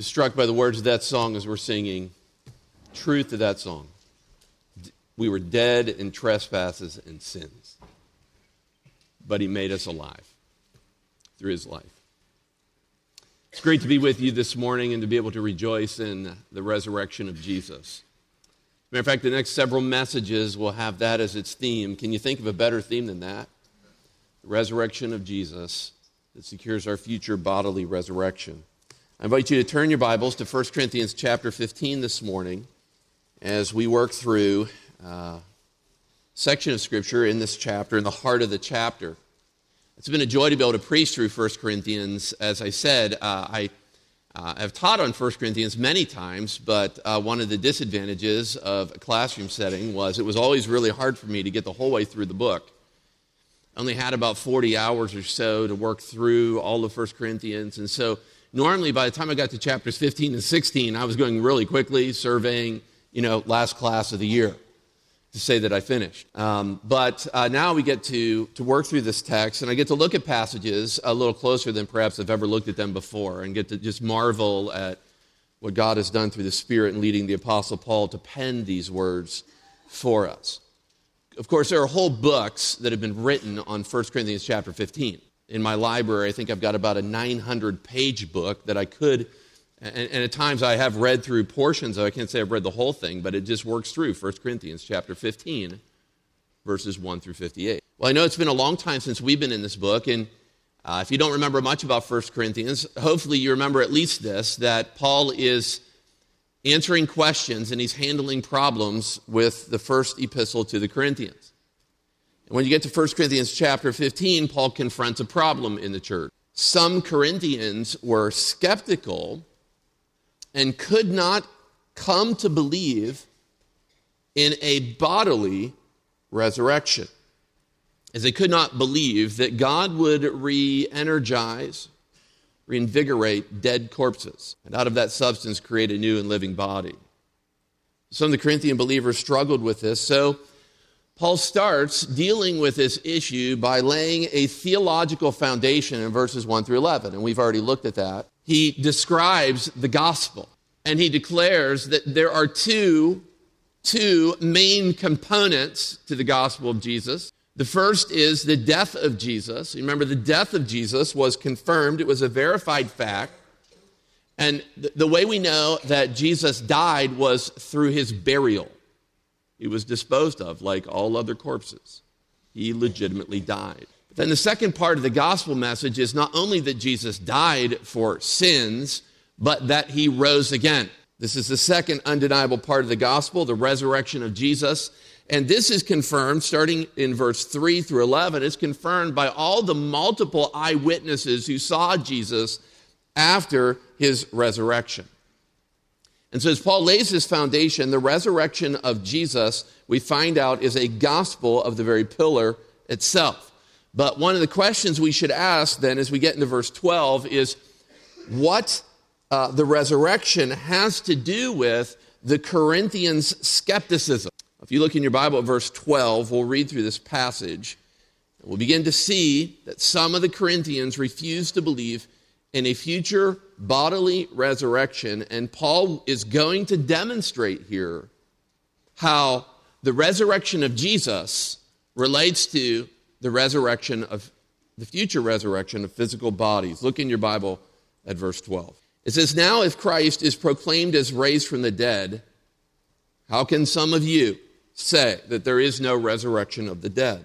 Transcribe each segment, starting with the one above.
Struck by the words of that song as we're singing, truth of that song. We were dead in trespasses and sins, but He made us alive through His life. It's great to be with you this morning and to be able to rejoice in the resurrection of Jesus. Matter of fact, the next several messages will have that as its theme. Can you think of a better theme than that? The resurrection of Jesus that secures our future bodily resurrection. I invite you to turn your Bibles to 1 Corinthians chapter 15 this morning as we work through a uh, section of Scripture in this chapter, in the heart of the chapter. It's been a joy to be able to preach through 1 Corinthians. As I said, uh, I uh, have taught on 1 Corinthians many times, but uh, one of the disadvantages of a classroom setting was it was always really hard for me to get the whole way through the book. I only had about 40 hours or so to work through all of 1 Corinthians, and so normally by the time I got to chapters 15 and 16, I was going really quickly, surveying, you know, last class of the year to say that I finished. Um, but uh, now we get to, to work through this text, and I get to look at passages a little closer than perhaps I've ever looked at them before, and get to just marvel at what God has done through the Spirit in leading the Apostle Paul to pen these words for us. Of course, there are whole books that have been written on 1 Corinthians chapter 15 in my library. I think I've got about a 900 page book that I could, and, and, at times I have read through portions of I can't say I've read the whole thing, but it just works through 1 Corinthians chapter 15, verses 1 through 58. Well, I know it's been a long time since we've been in this book, and uh, if you don't remember much about 1 Corinthians, hopefully you remember at least this that Paul is answering questions and he's handling problems with the first epistle to the Corinthians. When you get to 1 Corinthians chapter 15, Paul confronts a problem in the church. Some Corinthians were skeptical and could not come to believe in a bodily resurrection. As they could not believe that God would re energize, reinvigorate dead corpses, and out of that substance create a new and living body. Some of the Corinthian believers struggled with this, so Paul starts dealing with this issue by laying a theological foundation in verses 1 through 11, and we've already looked at that. He describes the gospel, and he declares that there are two, two main components to the gospel of Jesus. The first is the death of Jesus. Remember, the death of Jesus was confirmed, it was a verified fact. And the way we know that Jesus died was through his burial. He was disposed of like all other corpses. He legitimately died. But then the second part of the gospel message is not only that Jesus died for sins, but that he rose again. This is the second undeniable part of the gospel, the resurrection of Jesus. And this is confirmed starting in verse 3 through 11. It's confirmed by all the multiple eyewitnesses who saw Jesus after his resurrection. And so, as Paul lays this foundation, the resurrection of Jesus, we find out, is a gospel of the very pillar itself. But one of the questions we should ask then, as we get into verse 12, is what uh, the resurrection has to do with the Corinthians' skepticism. If you look in your Bible at verse 12, we'll read through this passage. We'll begin to see that some of the Corinthians refused to believe in a future bodily resurrection. And Paul is going to demonstrate here how the resurrection of Jesus relates to the resurrection of the future resurrection of physical bodies. Look in your Bible at verse 12. It says, Now if Christ is proclaimed as raised from the dead, how can some of you say that there is no resurrection of the dead?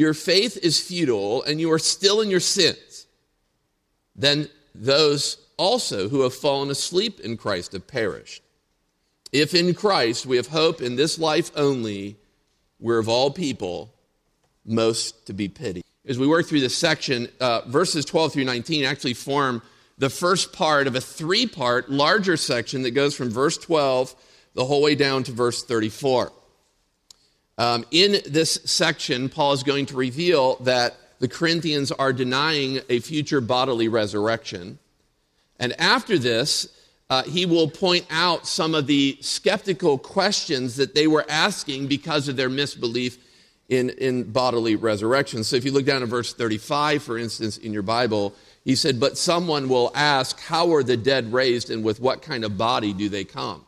your faith is futile and you are still in your sins, then those also who have fallen asleep in Christ have perished. If in Christ we have hope in this life only, we're of all people most to be pitied. As we work through this section, uh, verses 12 through 19 actually form the first part of a three part, larger section that goes from verse 12 the whole way down to verse 34. Um, in this section, Paul is going to reveal that the Corinthians are denying a future bodily resurrection. And after this, uh, he will point out some of the skeptical questions that they were asking because of their misbelief in, in bodily resurrection. So if you look down at verse 35, for instance, in your Bible, he said, But someone will ask, How are the dead raised and with what kind of body do they come?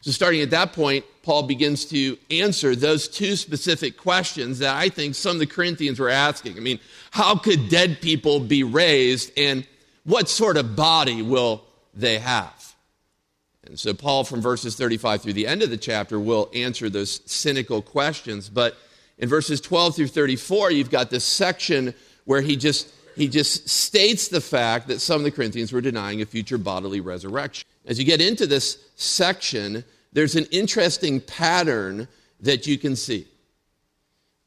So, starting at that point, Paul begins to answer those two specific questions that I think some of the Corinthians were asking. I mean, how could dead people be raised, and what sort of body will they have? And so, Paul, from verses 35 through the end of the chapter, will answer those cynical questions. But in verses 12 through 34, you've got this section where he just he just states the fact that some of the Corinthians were denying a future bodily resurrection. As you get into this section, there's an interesting pattern that you can see.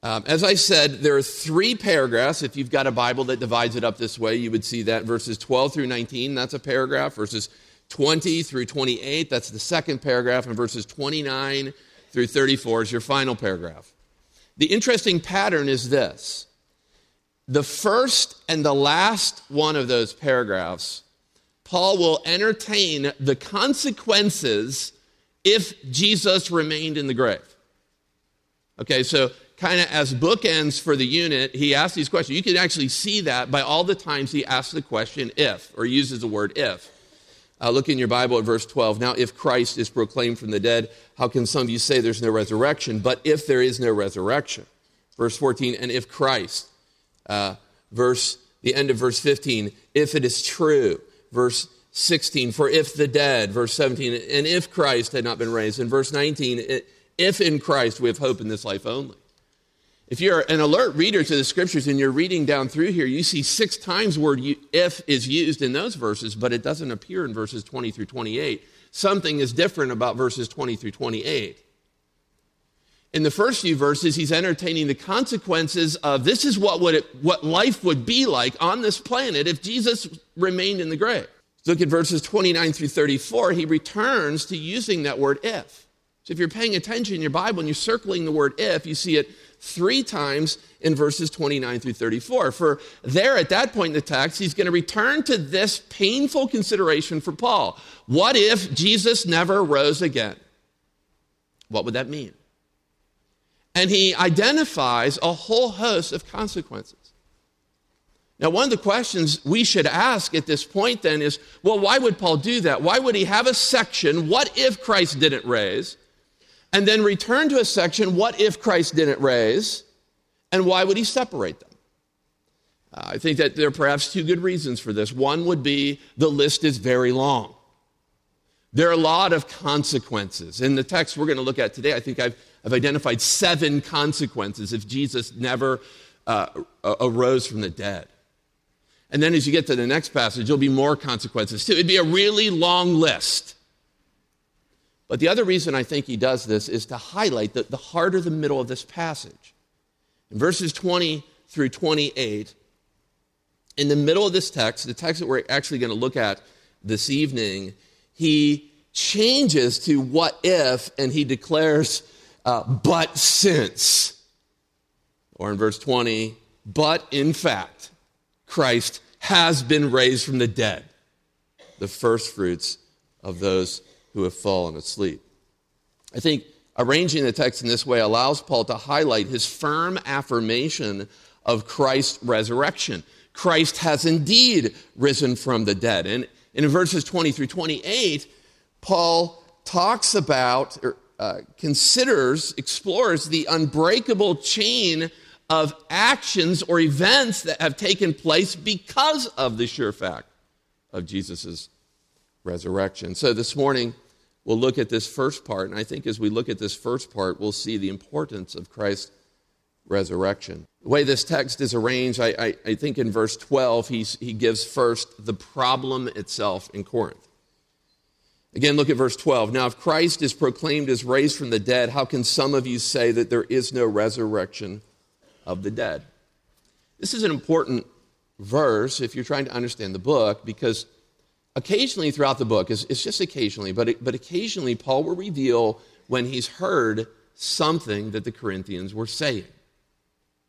Um, as I said, there are three paragraphs. If you've got a Bible that divides it up this way, you would see that verses 12 through 19, that's a paragraph. Verses 20 through 28, that's the second paragraph. And verses 29 through 34 is your final paragraph. The interesting pattern is this the first and the last one of those paragraphs, Paul will entertain the consequences if Jesus remained in the grave. Okay, so kind of as bookends for the unit, he asks these questions. You can actually see that by all the times he asks the question if, or uses the word if. Uh, look in your Bible at verse 12. Now, if Christ is proclaimed from the dead, how can some of you say there's no resurrection? But if there is no resurrection, verse 14, and if Christ, uh, verse the end of verse 15, if it is true, verse 16, for if the dead, verse 17, and if Christ had not been raised, in verse 19, if in Christ we have hope in this life only. If you're an alert reader to the scriptures and you're reading down through here, you see six times word if is used in those verses, but it doesn't appear in verses 20 through 28. Something is different about verses 20 through 28. In the first few verses, he's entertaining the consequences of this is what, would it, what life would be like on this planet if Jesus remained in the grave. Look at verses 29 through 34. He returns to using that word if. So if you're paying attention in your Bible and you're circling the word if, you see it three times in verses 29 through 34. For there, at that point in the text, he's going to return to this painful consideration for Paul. What if Jesus never rose again? What would that mean? And he identifies a whole host of consequences. Now, one of the questions we should ask at this point then is well, why would Paul do that? Why would he have a section, what if Christ didn't raise? And then return to a section, what if Christ didn't raise? And why would he separate them? Uh, I think that there are perhaps two good reasons for this. One would be the list is very long. There are a lot of consequences. In the text we're going to look at today, I think I've, I've identified seven consequences if Jesus never uh, arose from the dead. And then as you get to the next passage, there'll be more consequences too. It'd be a really long list. But the other reason I think he does this is to highlight the, the heart the middle of this passage. In verses 20 through 28, in the middle of this text, the text that we're actually going to look at this evening, he changes to what if and he declares, uh, but since. Or in verse 20, but in fact. Christ has been raised from the dead, the first fruits of those who have fallen asleep. I think arranging the text in this way allows Paul to highlight his firm affirmation of Christ's resurrection. Christ has indeed risen from the dead. And, in verses 20 through 28, Paul talks about, or uh, considers, explores the unbreakable chain of actions or events that have taken place because of the sure fact of Jesus' resurrection. So this morning, we'll look at this first part, and I think as we look at this first part, we'll see the importance of Christ's resurrection. The way this text is arranged, I, I, I think in verse 12, he's, he gives first the problem itself in Corinth. Again, look at verse 12. Now, if Christ is proclaimed as raised from the dead, how can some of you say that there is no resurrection of the dead. This is an important verse if you're trying to understand the book because occasionally throughout the book, it's, it's just occasionally, but, but occasionally Paul will reveal when he's heard something that the Corinthians were saying.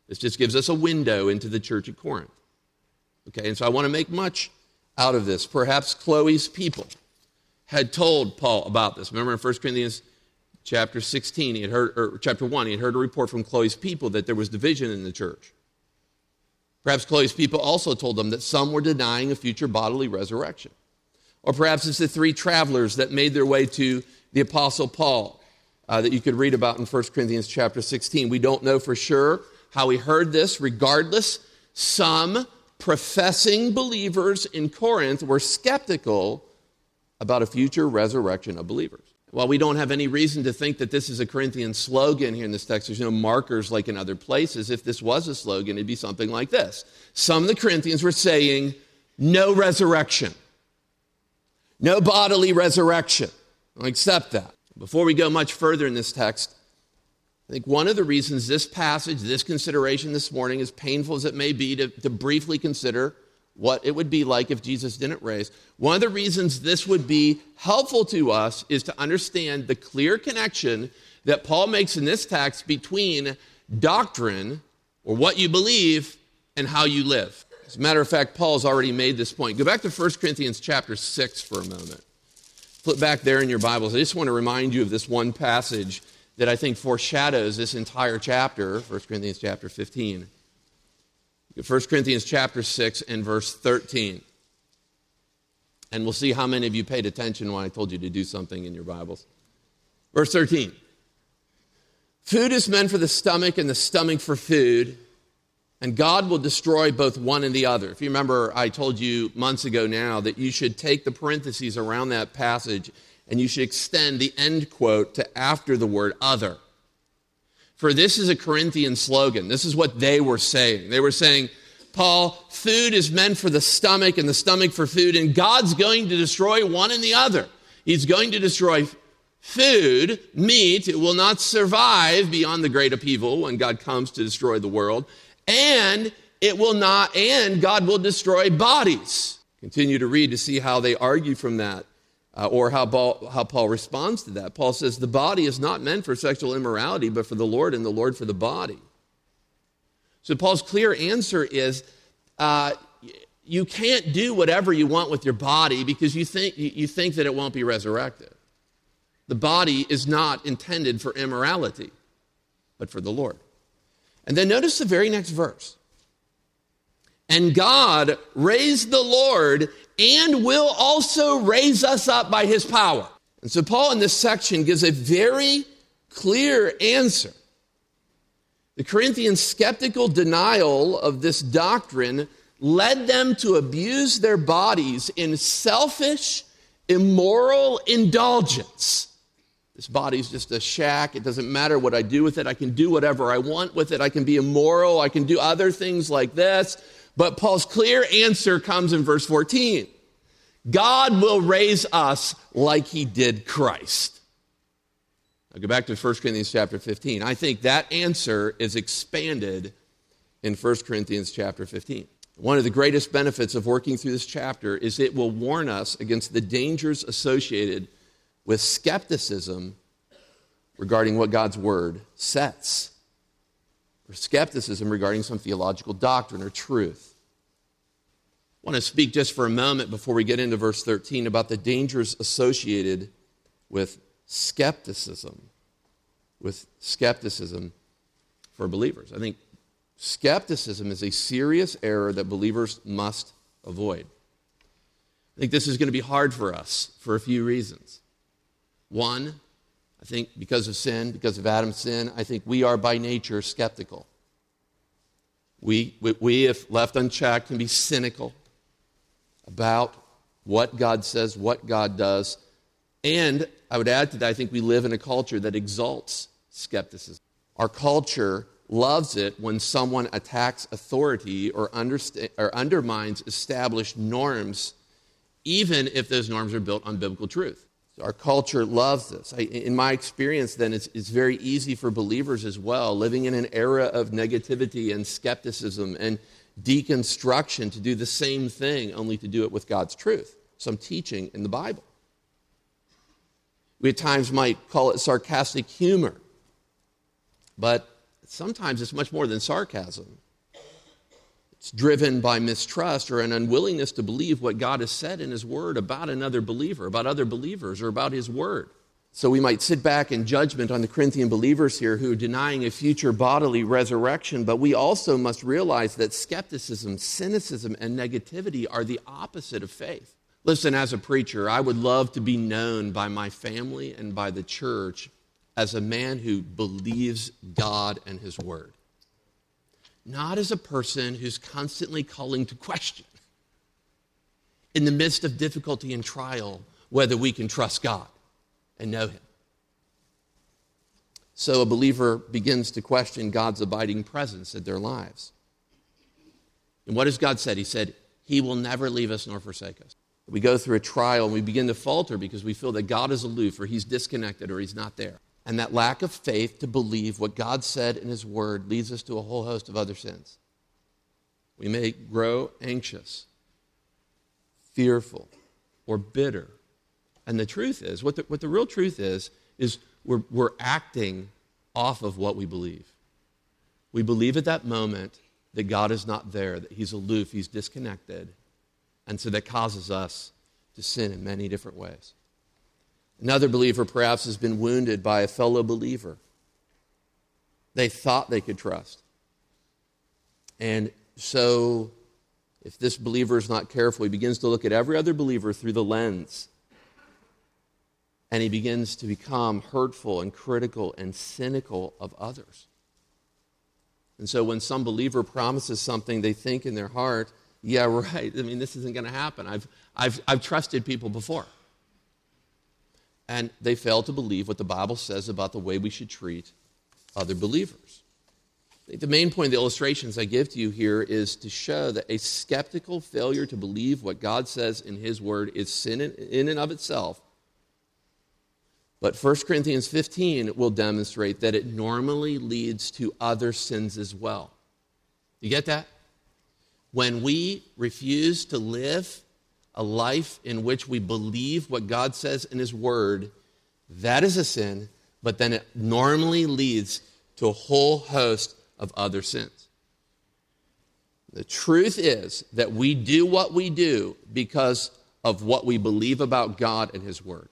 This just gives us a window into the church at Corinth. Okay, and so I want to make much out of this. Perhaps Chloe's people had told Paul about this. Remember in 1 Corinthians chapter 16, he had heard, or chapter 1, he had heard a report from Chloe's people that there was division in the church. Perhaps Chloe's people also told them that some were denying a future bodily resurrection. Or perhaps it's the three travelers that made their way to the Apostle Paul uh, that you could read about in 1 Corinthians chapter 16. We don't know for sure how he heard this. Regardless, some professing believers in Corinth were skeptical about a future resurrection of believers. While we don't have any reason to think that this is a Corinthian slogan here in this text, there's no markers like in other places. If this was a slogan, it'd be something like this Some of the Corinthians were saying, No resurrection, no bodily resurrection. I'll accept that. Before we go much further in this text, I think one of the reasons this passage, this consideration this morning, as painful as it may be to, to briefly consider what it would be like if Jesus didn't raise, one of the reasons this would be helpful to us is to understand the clear connection that Paul makes in this text between doctrine, or what you believe, and how you live. As a matter of fact, Paul's already made this point. Go back to 1 Corinthians chapter 6 for a moment. Flip back there in your Bibles. I just want to remind you of this one passage that I think foreshadows this entire chapter, 1 Corinthians chapter 15. 1 Corinthians chapter 6 and verse 13. And we'll see how many of you paid attention when I told you to do something in your Bibles. Verse 13. Food is meant for the stomach and the stomach for food, and God will destroy both one and the other. If you remember, I told you months ago now that you should take the parentheses around that passage and you should extend the end quote to after the word other. For this is a Corinthian slogan. This is what they were saying. They were saying, Paul, food is meant for the stomach and the stomach for food, and God's going to destroy one and the other. He's going to destroy food, meat. It will not survive beyond the great upheaval when God comes to destroy the world. And it will not, and God will destroy bodies. Continue to read to see how they argue from that uh, or how Paul, how Paul responds to that. Paul says, The body is not meant for sexual immorality, but for the Lord, and the Lord for the body. So Paul's clear answer is uh, you can't do whatever you want with your body because you think, you think that it won't be resurrected. The body is not intended for immorality, but for the Lord. And then notice the very next verse. And God raised the Lord and will also raise us up by his power. And so, Paul in this section gives a very clear answer. The Corinthians' skeptical denial of this doctrine led them to abuse their bodies in selfish, immoral indulgence. This body's just a shack. It doesn't matter what I do with it. I can do whatever I want with it. I can be immoral. I can do other things like this. But Paul's clear answer comes in verse 14 God will raise us like he did Christ. I'll go back to 1 Corinthians chapter 15. I think that answer is expanded in 1 Corinthians chapter 15. One of the greatest benefits of working through this chapter is it will warn us against the dangers associated with skepticism regarding what God's word sets or skepticism regarding some theological doctrine or truth. I want to speak just for a moment before we get into verse 13 about the dangers associated with skepticism. With skepticism for believers. I think skepticism is a serious error that believers must avoid. I think this is going to be hard for us for a few reasons. One, I think because of sin, because of Adam's sin, I think we are by nature skeptical. We, we, if left unchecked, can be cynical about what God says, what God does. And I would add to that, I think we live in a culture that exalts skepticism. Our culture loves it when someone attacks authority or, understa- or undermines established norms, even if those norms are built on biblical truth. Our culture loves this. I, in my experience, then, it's, it's very easy for believers as well, living in an era of negativity and skepticism and deconstruction, to do the same thing, only to do it with God's truth. some teaching in the Bible. We at times might call it sarcastic humor, but sometimes it's much more than sarcasm. Driven by mistrust or an unwillingness to believe what God has said in His Word about another believer, about other believers, or about His Word. So we might sit back in judgment on the Corinthian believers here who are denying a future bodily resurrection, but we also must realize that skepticism, cynicism, and negativity are the opposite of faith. Listen, as a preacher, I would love to be known by my family and by the church as a man who believes God and His Word, not as a person who's constantly calling to question in the midst of difficulty and trial whether we can trust God and know Him. So a believer begins to question God's abiding presence in their lives. And what has God said? He said, He will never leave us nor forsake us. We go through a trial and we begin to falter because we feel that God is aloof or He's disconnected or He's not there. And that lack of faith to believe what God said in His Word leads us to a whole host of other sins. We may grow anxious, fearful, or bitter. And the truth is, what the, what the real truth is, is we're, we're acting off of what we believe. We believe at that moment that God is not there, that He's aloof, He's disconnected. And so that causes us to sin in many different ways. Another believer perhaps has been wounded by a fellow believer. They thought they could trust. And so, if this believer is not careful, he begins to look at every other believer through the lens. And he begins to become hurtful and critical and cynical of others. And so, when some believer promises something, they think in their heart, yeah, right. I mean, this isn't going to happen. I've, I've, I've trusted people before and they fail to believe what the Bible says about the way we should treat other believers. The main point of the illustrations I give to you here is to show that a skeptical failure to believe what God says in His Word is sin in and of itself. But 1 Corinthians 15 will demonstrate that it normally leads to other sins as well. You get that? When we refuse to live a life in which we believe what God says in His Word, that is a sin, but then it normally leads to a whole host of other sins. The truth is that we do what we do because of what we believe about God and His Word.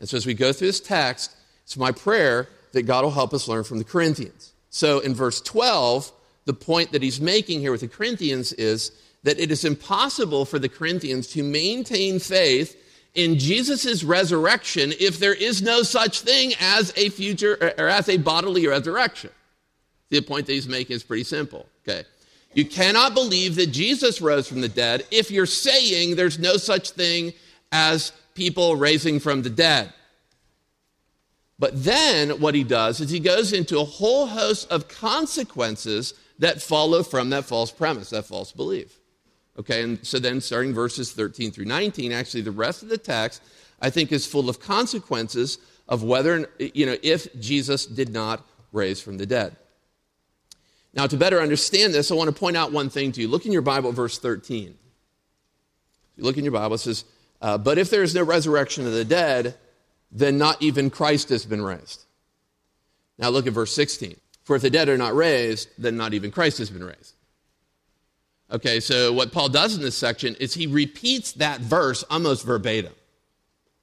And so as we go through this text, it's my prayer that God will help us learn from the Corinthians. So in verse 12, the point that he's making here with the Corinthians is that it is impossible for the Corinthians to maintain faith in Jesus' resurrection if there is no such thing as a future or as a bodily resurrection. The point that he's making is pretty simple. Okay. You cannot believe that Jesus rose from the dead if you're saying there's no such thing as people raising from the dead. But then what he does is he goes into a whole host of consequences that follow from that false premise, that false belief. Okay, and so then starting verses 13 through 19, actually the rest of the text, I think, is full of consequences of whether, you know, if Jesus did not raise from the dead. Now, to better understand this, I want to point out one thing to you. Look in your Bible, verse 13. You look in your Bible, it says, uh, But if there is no resurrection of the dead, then not even Christ has been raised. Now look at verse 16. For if the dead are not raised, then not even Christ has been raised. Okay, so what Paul does in this section is he repeats that verse almost verbatim.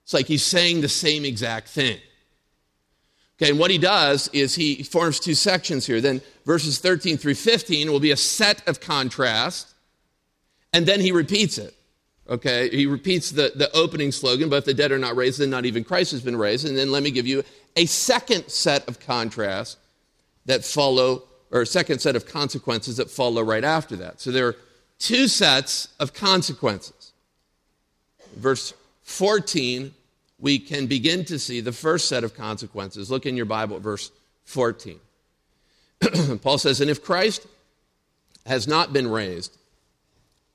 It's like he's saying the same exact thing. Okay, and what he does is he forms two sections here. Then verses 13 through 15 will be a set of contrast, and then he repeats it. Okay, he repeats the, the opening slogan, but if the dead are not raised, then not even Christ has been raised. And then let me give you a second set of contrasts that follow or a second set of consequences that follow right after that. So there are two sets of consequences. Verse 14, we can begin to see the first set of consequences. Look in your Bible verse 14. Paul says, And if Christ has not been raised,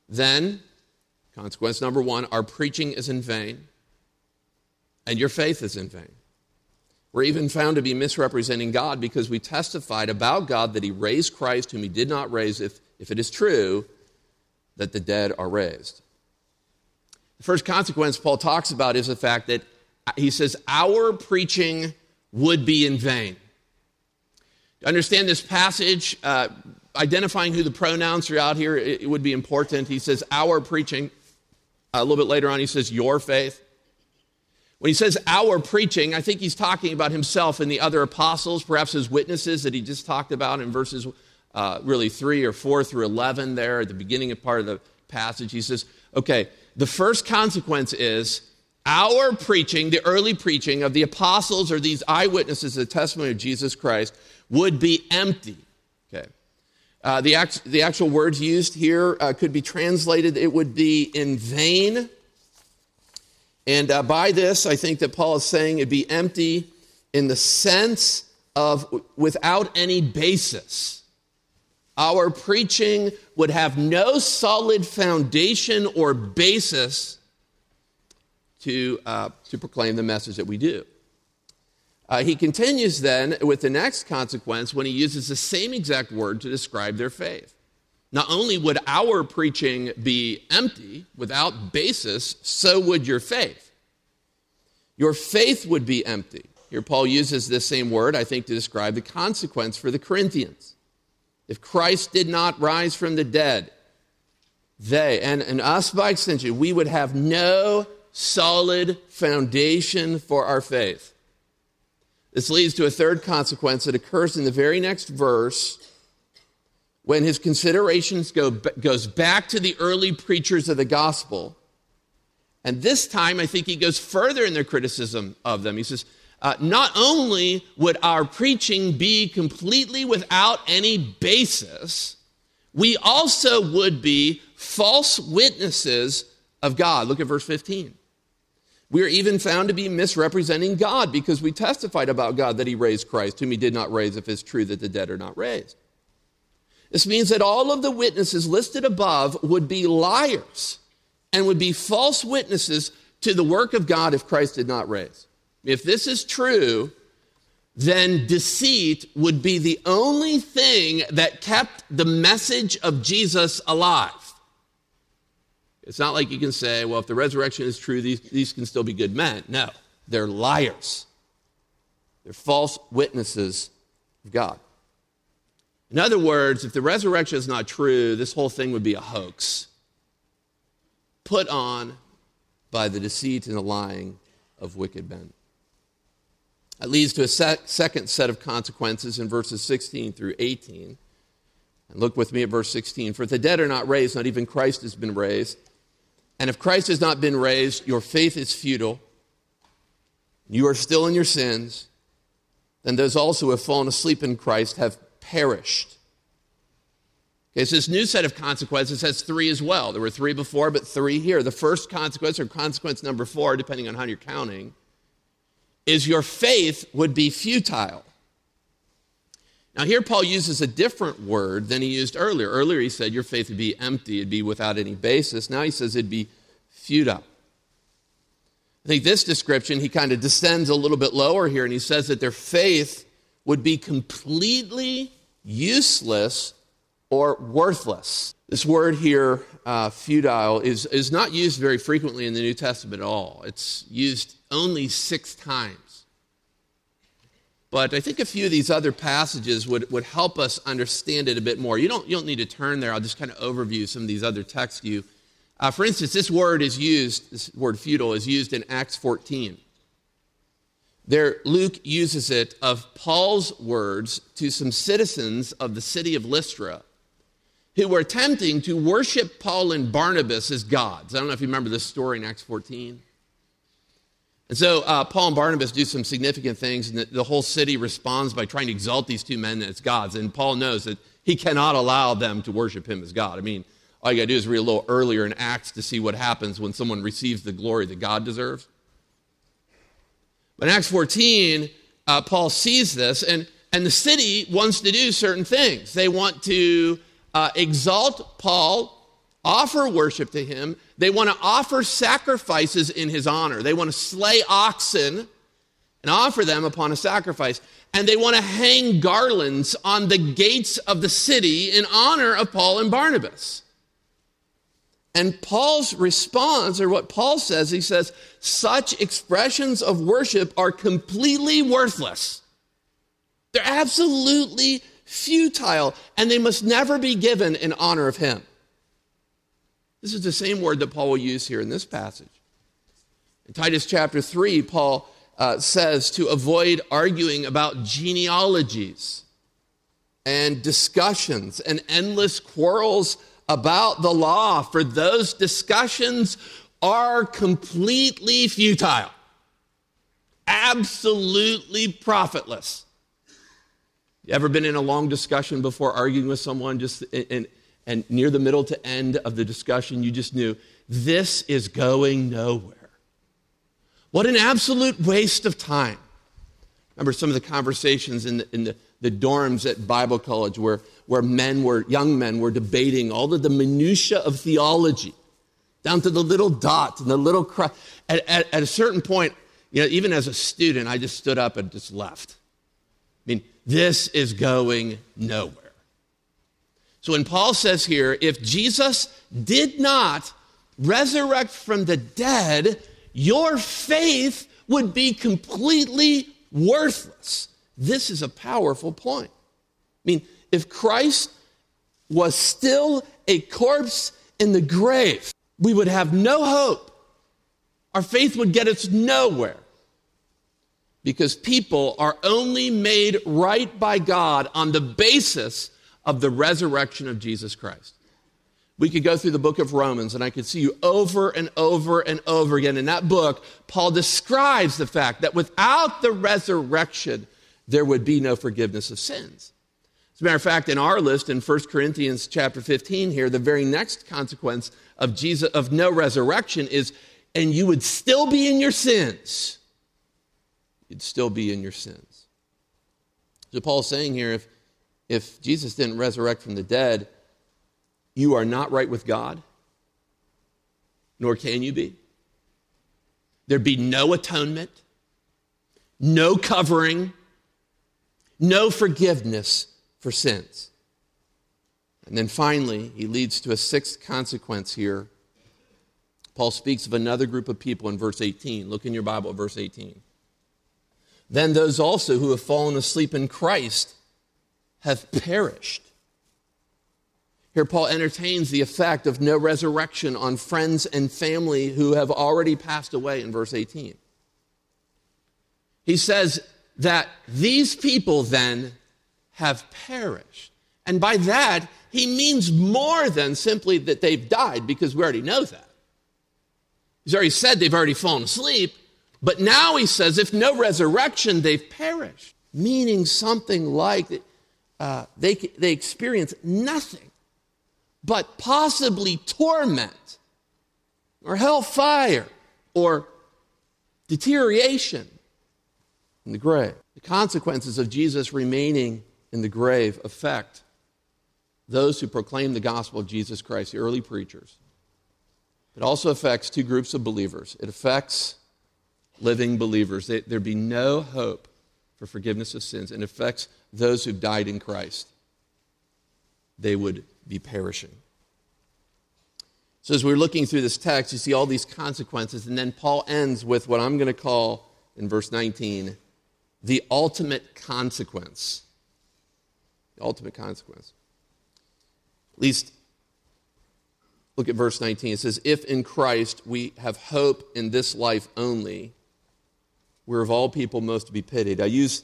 then, consequence number one, our preaching is in vain, and your faith is in vain. We're even found to be misrepresenting God because we testified about God that He raised Christ, whom He did not raise, if, if it is true that the dead are raised. The first consequence Paul talks about is the fact that he says, Our preaching would be in vain. To understand this passage, uh, identifying who the pronouns are out here, it, it would be important. He says, Our preaching. Uh, a little bit later on, he says, Your faith. When he says our preaching, I think he's talking about himself and the other apostles, perhaps his witnesses that he just talked about in verses uh, really 3 or 4 through 11 there at the beginning of part of the passage. He says, okay, the first consequence is our preaching, the early preaching of the apostles or these eyewitnesses the testimony of Jesus Christ would be empty. Okay. Uh, the, act, the actual words used here uh, could be translated, it would be in vain and uh, by this, I think that Paul is saying it'd be empty in the sense of without any basis. Our preaching would have no solid foundation or basis to, uh, to proclaim the message that we do. Uh, he continues then with the next consequence when he uses the same exact word to describe their faith. Not only would our preaching be empty, without basis, so would your faith. Your faith would be empty. Here, Paul uses this same word, I think, to describe the consequence for the Corinthians. If Christ did not rise from the dead, they, and, and us by extension, we would have no solid foundation for our faith. This leads to a third consequence that occurs in the very next verse when his considerations go, goes back to the early preachers of the gospel. And this time, I think he goes further in their criticism of them. He says, uh, Not only would our preaching be completely without any basis, we also would be false witnesses of God. Look at verse 15. We are even found to be misrepresenting God because we testified about God that he raised Christ, whom he did not raise, if it's true that the dead are not raised. This means that all of the witnesses listed above would be liars and would be false witnesses to the work of God if Christ did not raise. If this is true, then deceit would be the only thing that kept the message of Jesus alive. It's not like you can say, well, if the resurrection is true, these, these can still be good men. No, they're liars. They're false witnesses of God. In other words, if the resurrection is not true, this whole thing would be a hoax put on by the deceit and the lying of wicked men. That leads to a sec- second set of consequences in verses 16 through 18. And look with me at verse 16. For if the dead are not raised, not even Christ has been raised. And if Christ has not been raised, your faith is futile. You are still in your sins. Then those also who have fallen asleep in Christ have perished. Okay, so this new set of consequences has three as well. There were three before, but three here. The first consequence, or consequence number four, depending on how you're counting, is your faith would be futile. Now, here Paul uses a different word than he used earlier. Earlier he said your faith would be empty, it'd be without any basis. Now he says it'd be futile. I think this description, he kind of descends a little bit lower here, and he says that their faith would be completely useless or worthless. This word here, uh, futile, is, is not used very frequently in the New Testament at all. It's used only six times. But I think a few of these other passages would, would help us understand it a bit more. You don't, you don't need to turn there. I'll just kind of overview some of these other texts you. Uh, for instance, this word is used, this word futile is used in Acts 14. There, Luke uses it of Paul's words to some citizens of the city of Lystra who were attempting to worship Paul and Barnabas as gods. I don't know if you remember this story in Acts 14. And so uh, Paul and Barnabas do some significant things, and the, the, whole city responds by trying to exalt these two men as gods. And Paul knows that he cannot allow them to worship him as God. I mean, all you got to do is read a little earlier in Acts to see what happens when someone receives the glory that God deserves. But in Acts 14, uh, Paul sees this, and, and the city wants to do certain things. They want to uh, exalt Paul, offer worship to him. They want to offer sacrifices in his honor. They want to slay oxen and offer them upon a sacrifice. And they want to hang garlands on the gates of the city in honor of Paul and Barnabas. And Paul's response, or what Paul says, he says, such expressions of worship are completely worthless. They're absolutely futile, and they must never be given in honor of him. This is the same word that Paul will use here in this passage. In Titus chapter 3, Paul uh, says to avoid arguing about genealogies and discussions and endless quarrels about the law, for those discussions are completely futile, absolutely profitless. You ever been in a long discussion before arguing with someone just and, and near the middle to end of the discussion you just knew this is going nowhere. What an absolute waste of time. Remember some of the conversations in the, in the, the dorms at Bible college where, where men were, young men were debating all of the minutiae of theology, down to the little dot and the little cry. At, at, at a certain point, you know, even as a student, I just stood up and just left. I mean, this is going nowhere. So when Paul says here, if Jesus did not resurrect from the dead, your faith would be completely worthless. This is a powerful point. I mean, if Christ was still a corpse in the grave, we would have no hope. Our faith would get us nowhere. Because people are only made right by God on the basis of the resurrection of Jesus Christ. We could go through the book of Romans, and I could see you over and over and over again. In that book, Paul describes the fact that without the resurrection, there would be no forgiveness of sins. As a matter of fact, in our list in 1 Corinthians chapter 15 here, the very next consequence of Jesus of no resurrection is, and you would still be in your sins. You'd still be in your sins. So Paul's saying here, if if Jesus didn't resurrect from the dead, you are not right with God, nor can you be. There'd be no atonement, no covering, no forgiveness for sins. And then finally, he leads to a sixth consequence here. Paul speaks of another group of people in verse 18. Look in your Bible verse 18. Then those also who have fallen asleep in Christ have perished. Here, Paul entertains the effect of no resurrection on friends and family who have already passed away in verse 18. He says that these people then have perished. And by that, he means more than simply that they've died, because we already know that. He's already said they've already fallen asleep, but now he says if no resurrection, they've perished, meaning something like uh, they, they experience nothing but possibly torment or hellfire or deterioration in the grave. The consequences of Jesus remaining in the grave affect those who proclaim the gospel of Jesus Christ, the early preachers. It also affects two groups of believers. It affects living believers. There'd be no hope for forgiveness of sins. And affects those who've died in Christ. They would be perishing. So, as we're looking through this text, you see all these consequences, and then Paul ends with what I'm going to call, in verse 19, the ultimate consequence. The ultimate consequence. At least, look at verse 19. It says, If in Christ we have hope in this life only, we're of all people most to be pitied. I use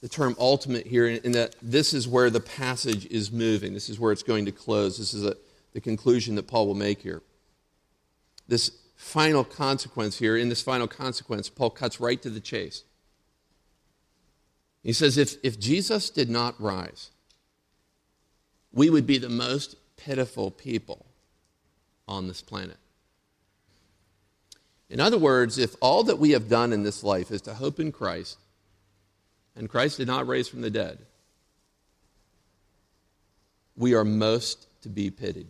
the term ultimate here in that this is where the passage is moving. This is where it's going to close. This is a, the conclusion that Paul will make here. This final consequence here, in this final consequence, Paul cuts right to the chase. He says, if, if Jesus did not rise, we would be the most pitiful people on this planet. In other words, if all that we have done in this life is to hope in Christ, and Christ did not raise from the dead, we are most to be pitied.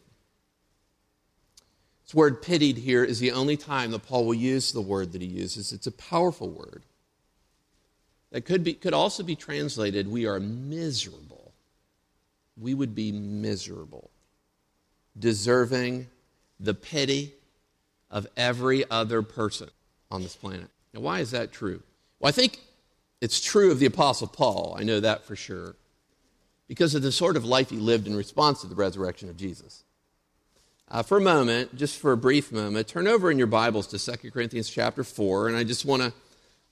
This word pitied here is the only time that Paul will use the word that he uses. It's a powerful word. That could, be, could also be translated, we are miserable. We would be miserable, deserving the pity of every other person on this planet. Now, why is that true? Well, I think it's true of the Apostle Paul. I know that for sure. Because of the sort of life he lived in response to the resurrection of Jesus. Uh, for a moment, just for a brief moment, turn over in your Bibles to 2 Corinthians chapter 4, and I just want to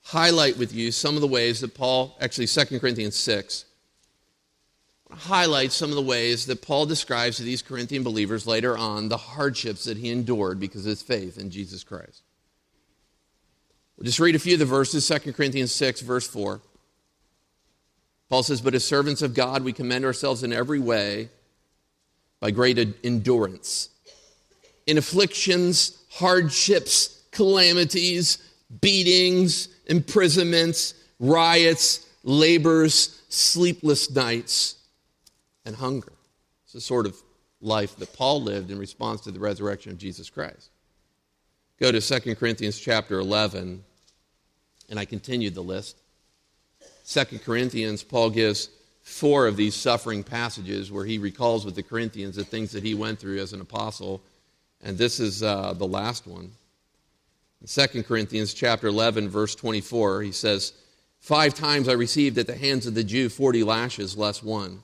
highlight with you some of the ways that Paul, actually 2 Corinthians 6, highlight some of the ways that Paul describes to these Corinthian believers later on the hardships that he endured because of his faith in Jesus Christ. We'll just read a few of the verses 2 Corinthians 6, verse 4. Paul says, But as servants of God, we commend ourselves in every way by great endurance. In afflictions, hardships, calamities, beatings, imprisonments, riots, labors, sleepless nights and hunger. It's the sort of life that Paul lived in response to the resurrection of Jesus Christ. Go to 2 Corinthians chapter 11, and I continued the list. 2 Corinthians, Paul gives four of these suffering passages where he recalls with the Corinthians the things that he went through as an apostle, and this is uh, the last one. In 2 Corinthians chapter 11, verse 24, he says, Five times I received at the hands of the Jew 40 lashes less one.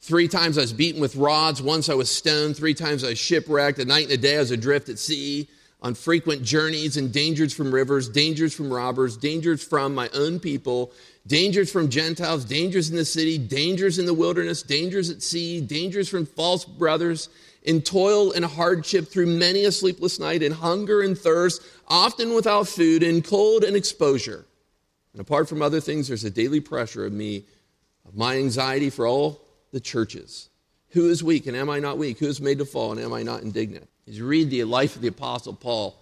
Three times I was beaten with rods. Once I was stoned. Three times I was shipwrecked. A night and a day I was adrift at sea, on frequent journeys and dangers from rivers, dangers from robbers, dangers from my own people, dangers from Gentiles, dangers in the city, dangers in the wilderness, dangers at sea, dangers from false brothers, in toil and hardship through many a sleepless night, in hunger and thirst, often without food, in cold and exposure. And apart from other things, there's a daily pressure of me, of my anxiety for all the churches. Who is weak and am I not weak? Who is made to fall and am I not indignant? As you read the life of the Apostle Paul,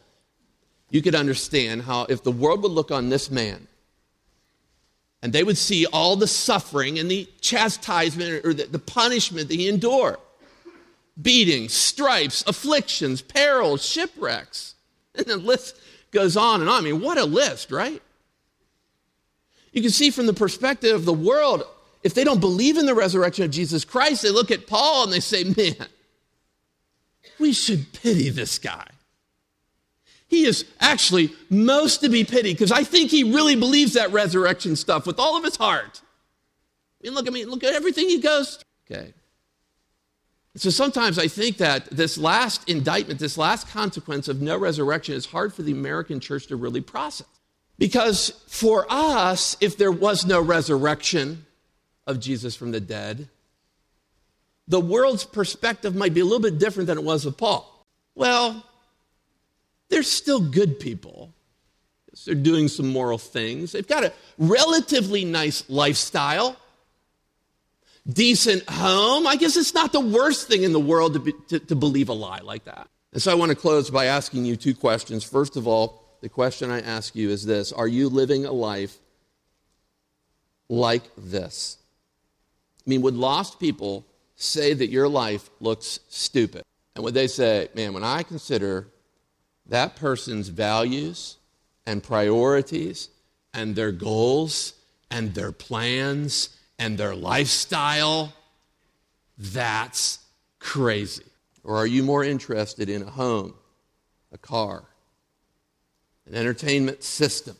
you could understand how if the world would look on this man and they would see all the suffering and the chastisement or the, punishment that he endured beatings, stripes, afflictions, perils, shipwrecks. And the list goes on and on. I mean, what a list, right? You can see from the perspective of the world, if they don't believe in the resurrection of Jesus Christ, they look at Paul and they say, man, we should pity this guy. He is actually most to be pitied because I think he really believes that resurrection stuff with all of his heart. I mean, look at me, look at everything he goes. Okay. So sometimes I think that this last indictment, this last consequence of no resurrection is hard for the American church to really process. Because for us, if there was no resurrection, of Jesus from the dead, the world's perspective might be a little bit different than it was with Paul. Well, they're still good people. They're doing some moral things. They've got a relatively nice lifestyle, decent home. I guess it's not the worst thing in the world to, be, to, to believe a lie like that. And so I want to close by asking you two questions. First of all, the question I ask you is this Are you living a life like this? I mean, would lost people say that your life looks stupid? And would they say, man, when I consider that person's values and priorities and their goals and their plans and their lifestyle, that's crazy. Or are you more interested in a home, a car, an entertainment system,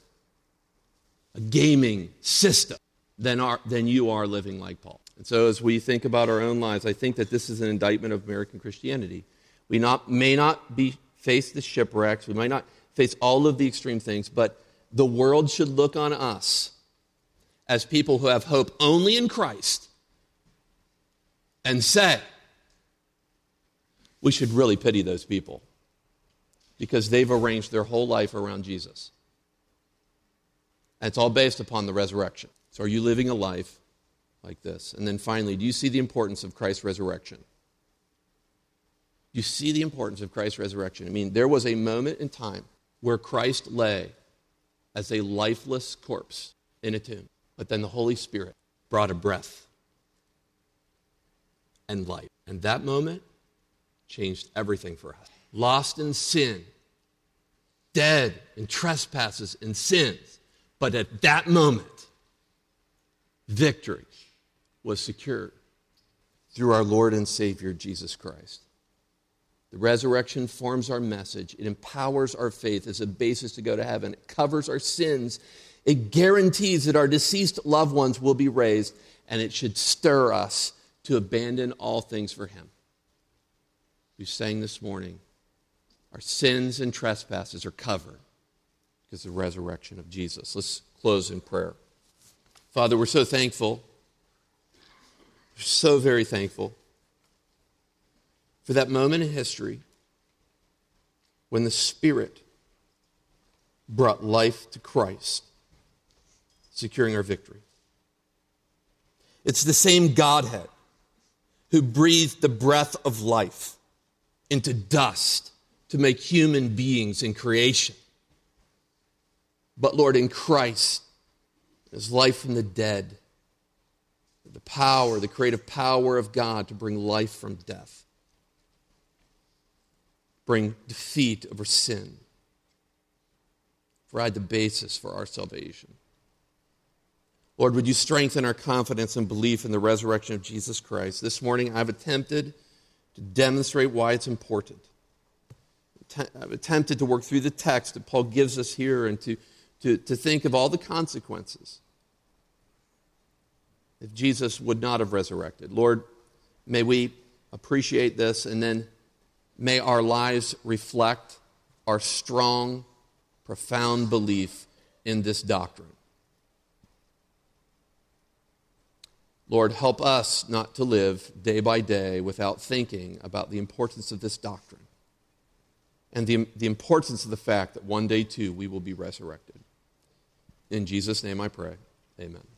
a gaming system than, are, than you are living like Paul? And so, as we think about our own lives, I think that this is an indictment of American Christianity. We not, may not be face the shipwrecks, we might not face all of the extreme things, but the world should look on us as people who have hope only in Christ and say, we should really pity those people because they've arranged their whole life around Jesus. And it's all based upon the resurrection. So, are you living a life like this. And then finally, do you see the importance of Christ's resurrection? Do you see the importance of Christ's resurrection? I mean, there was a moment in time where Christ lay as a lifeless corpse in a tomb, but then the Holy Spirit brought a breath and life. And that moment changed everything for us. Lost in sin, dead in trespasses and sins. But at that moment, victory was secured through our Lord and Savior, Jesus Christ. The resurrection forms our message. It empowers our faith as a basis to go to heaven. It covers our sins. It guarantees that our deceased loved ones will be raised, and it should stir us to abandon all things for Him. We sang this morning our sins and trespasses are covered because of the resurrection of Jesus. Let's close in prayer. Father, we're so thankful. So very thankful for that moment in history when the Spirit brought life to Christ, securing our victory. It's the same Godhead who breathed the breath of life into dust to make human beings in creation. But Lord, in Christ, is life from the dead, the power, the creative power of God to bring life from death bring defeat over sin, provide the basis for our salvation. Lord, would you strengthen our confidence and belief in the resurrection of Jesus Christ? This morning, I've attempted to demonstrate why it's important. I've attempted to work through the text that Paul gives us here and to, to, to think of all the consequences if Jesus would not have resurrected. Lord, may we appreciate this and then May our lives reflect our strong, profound belief in this doctrine. Lord, help us not to live day by day without thinking about the importance of this doctrine and the, the importance of the fact that one day, too, we will be resurrected. In Jesus' name I pray. Amen.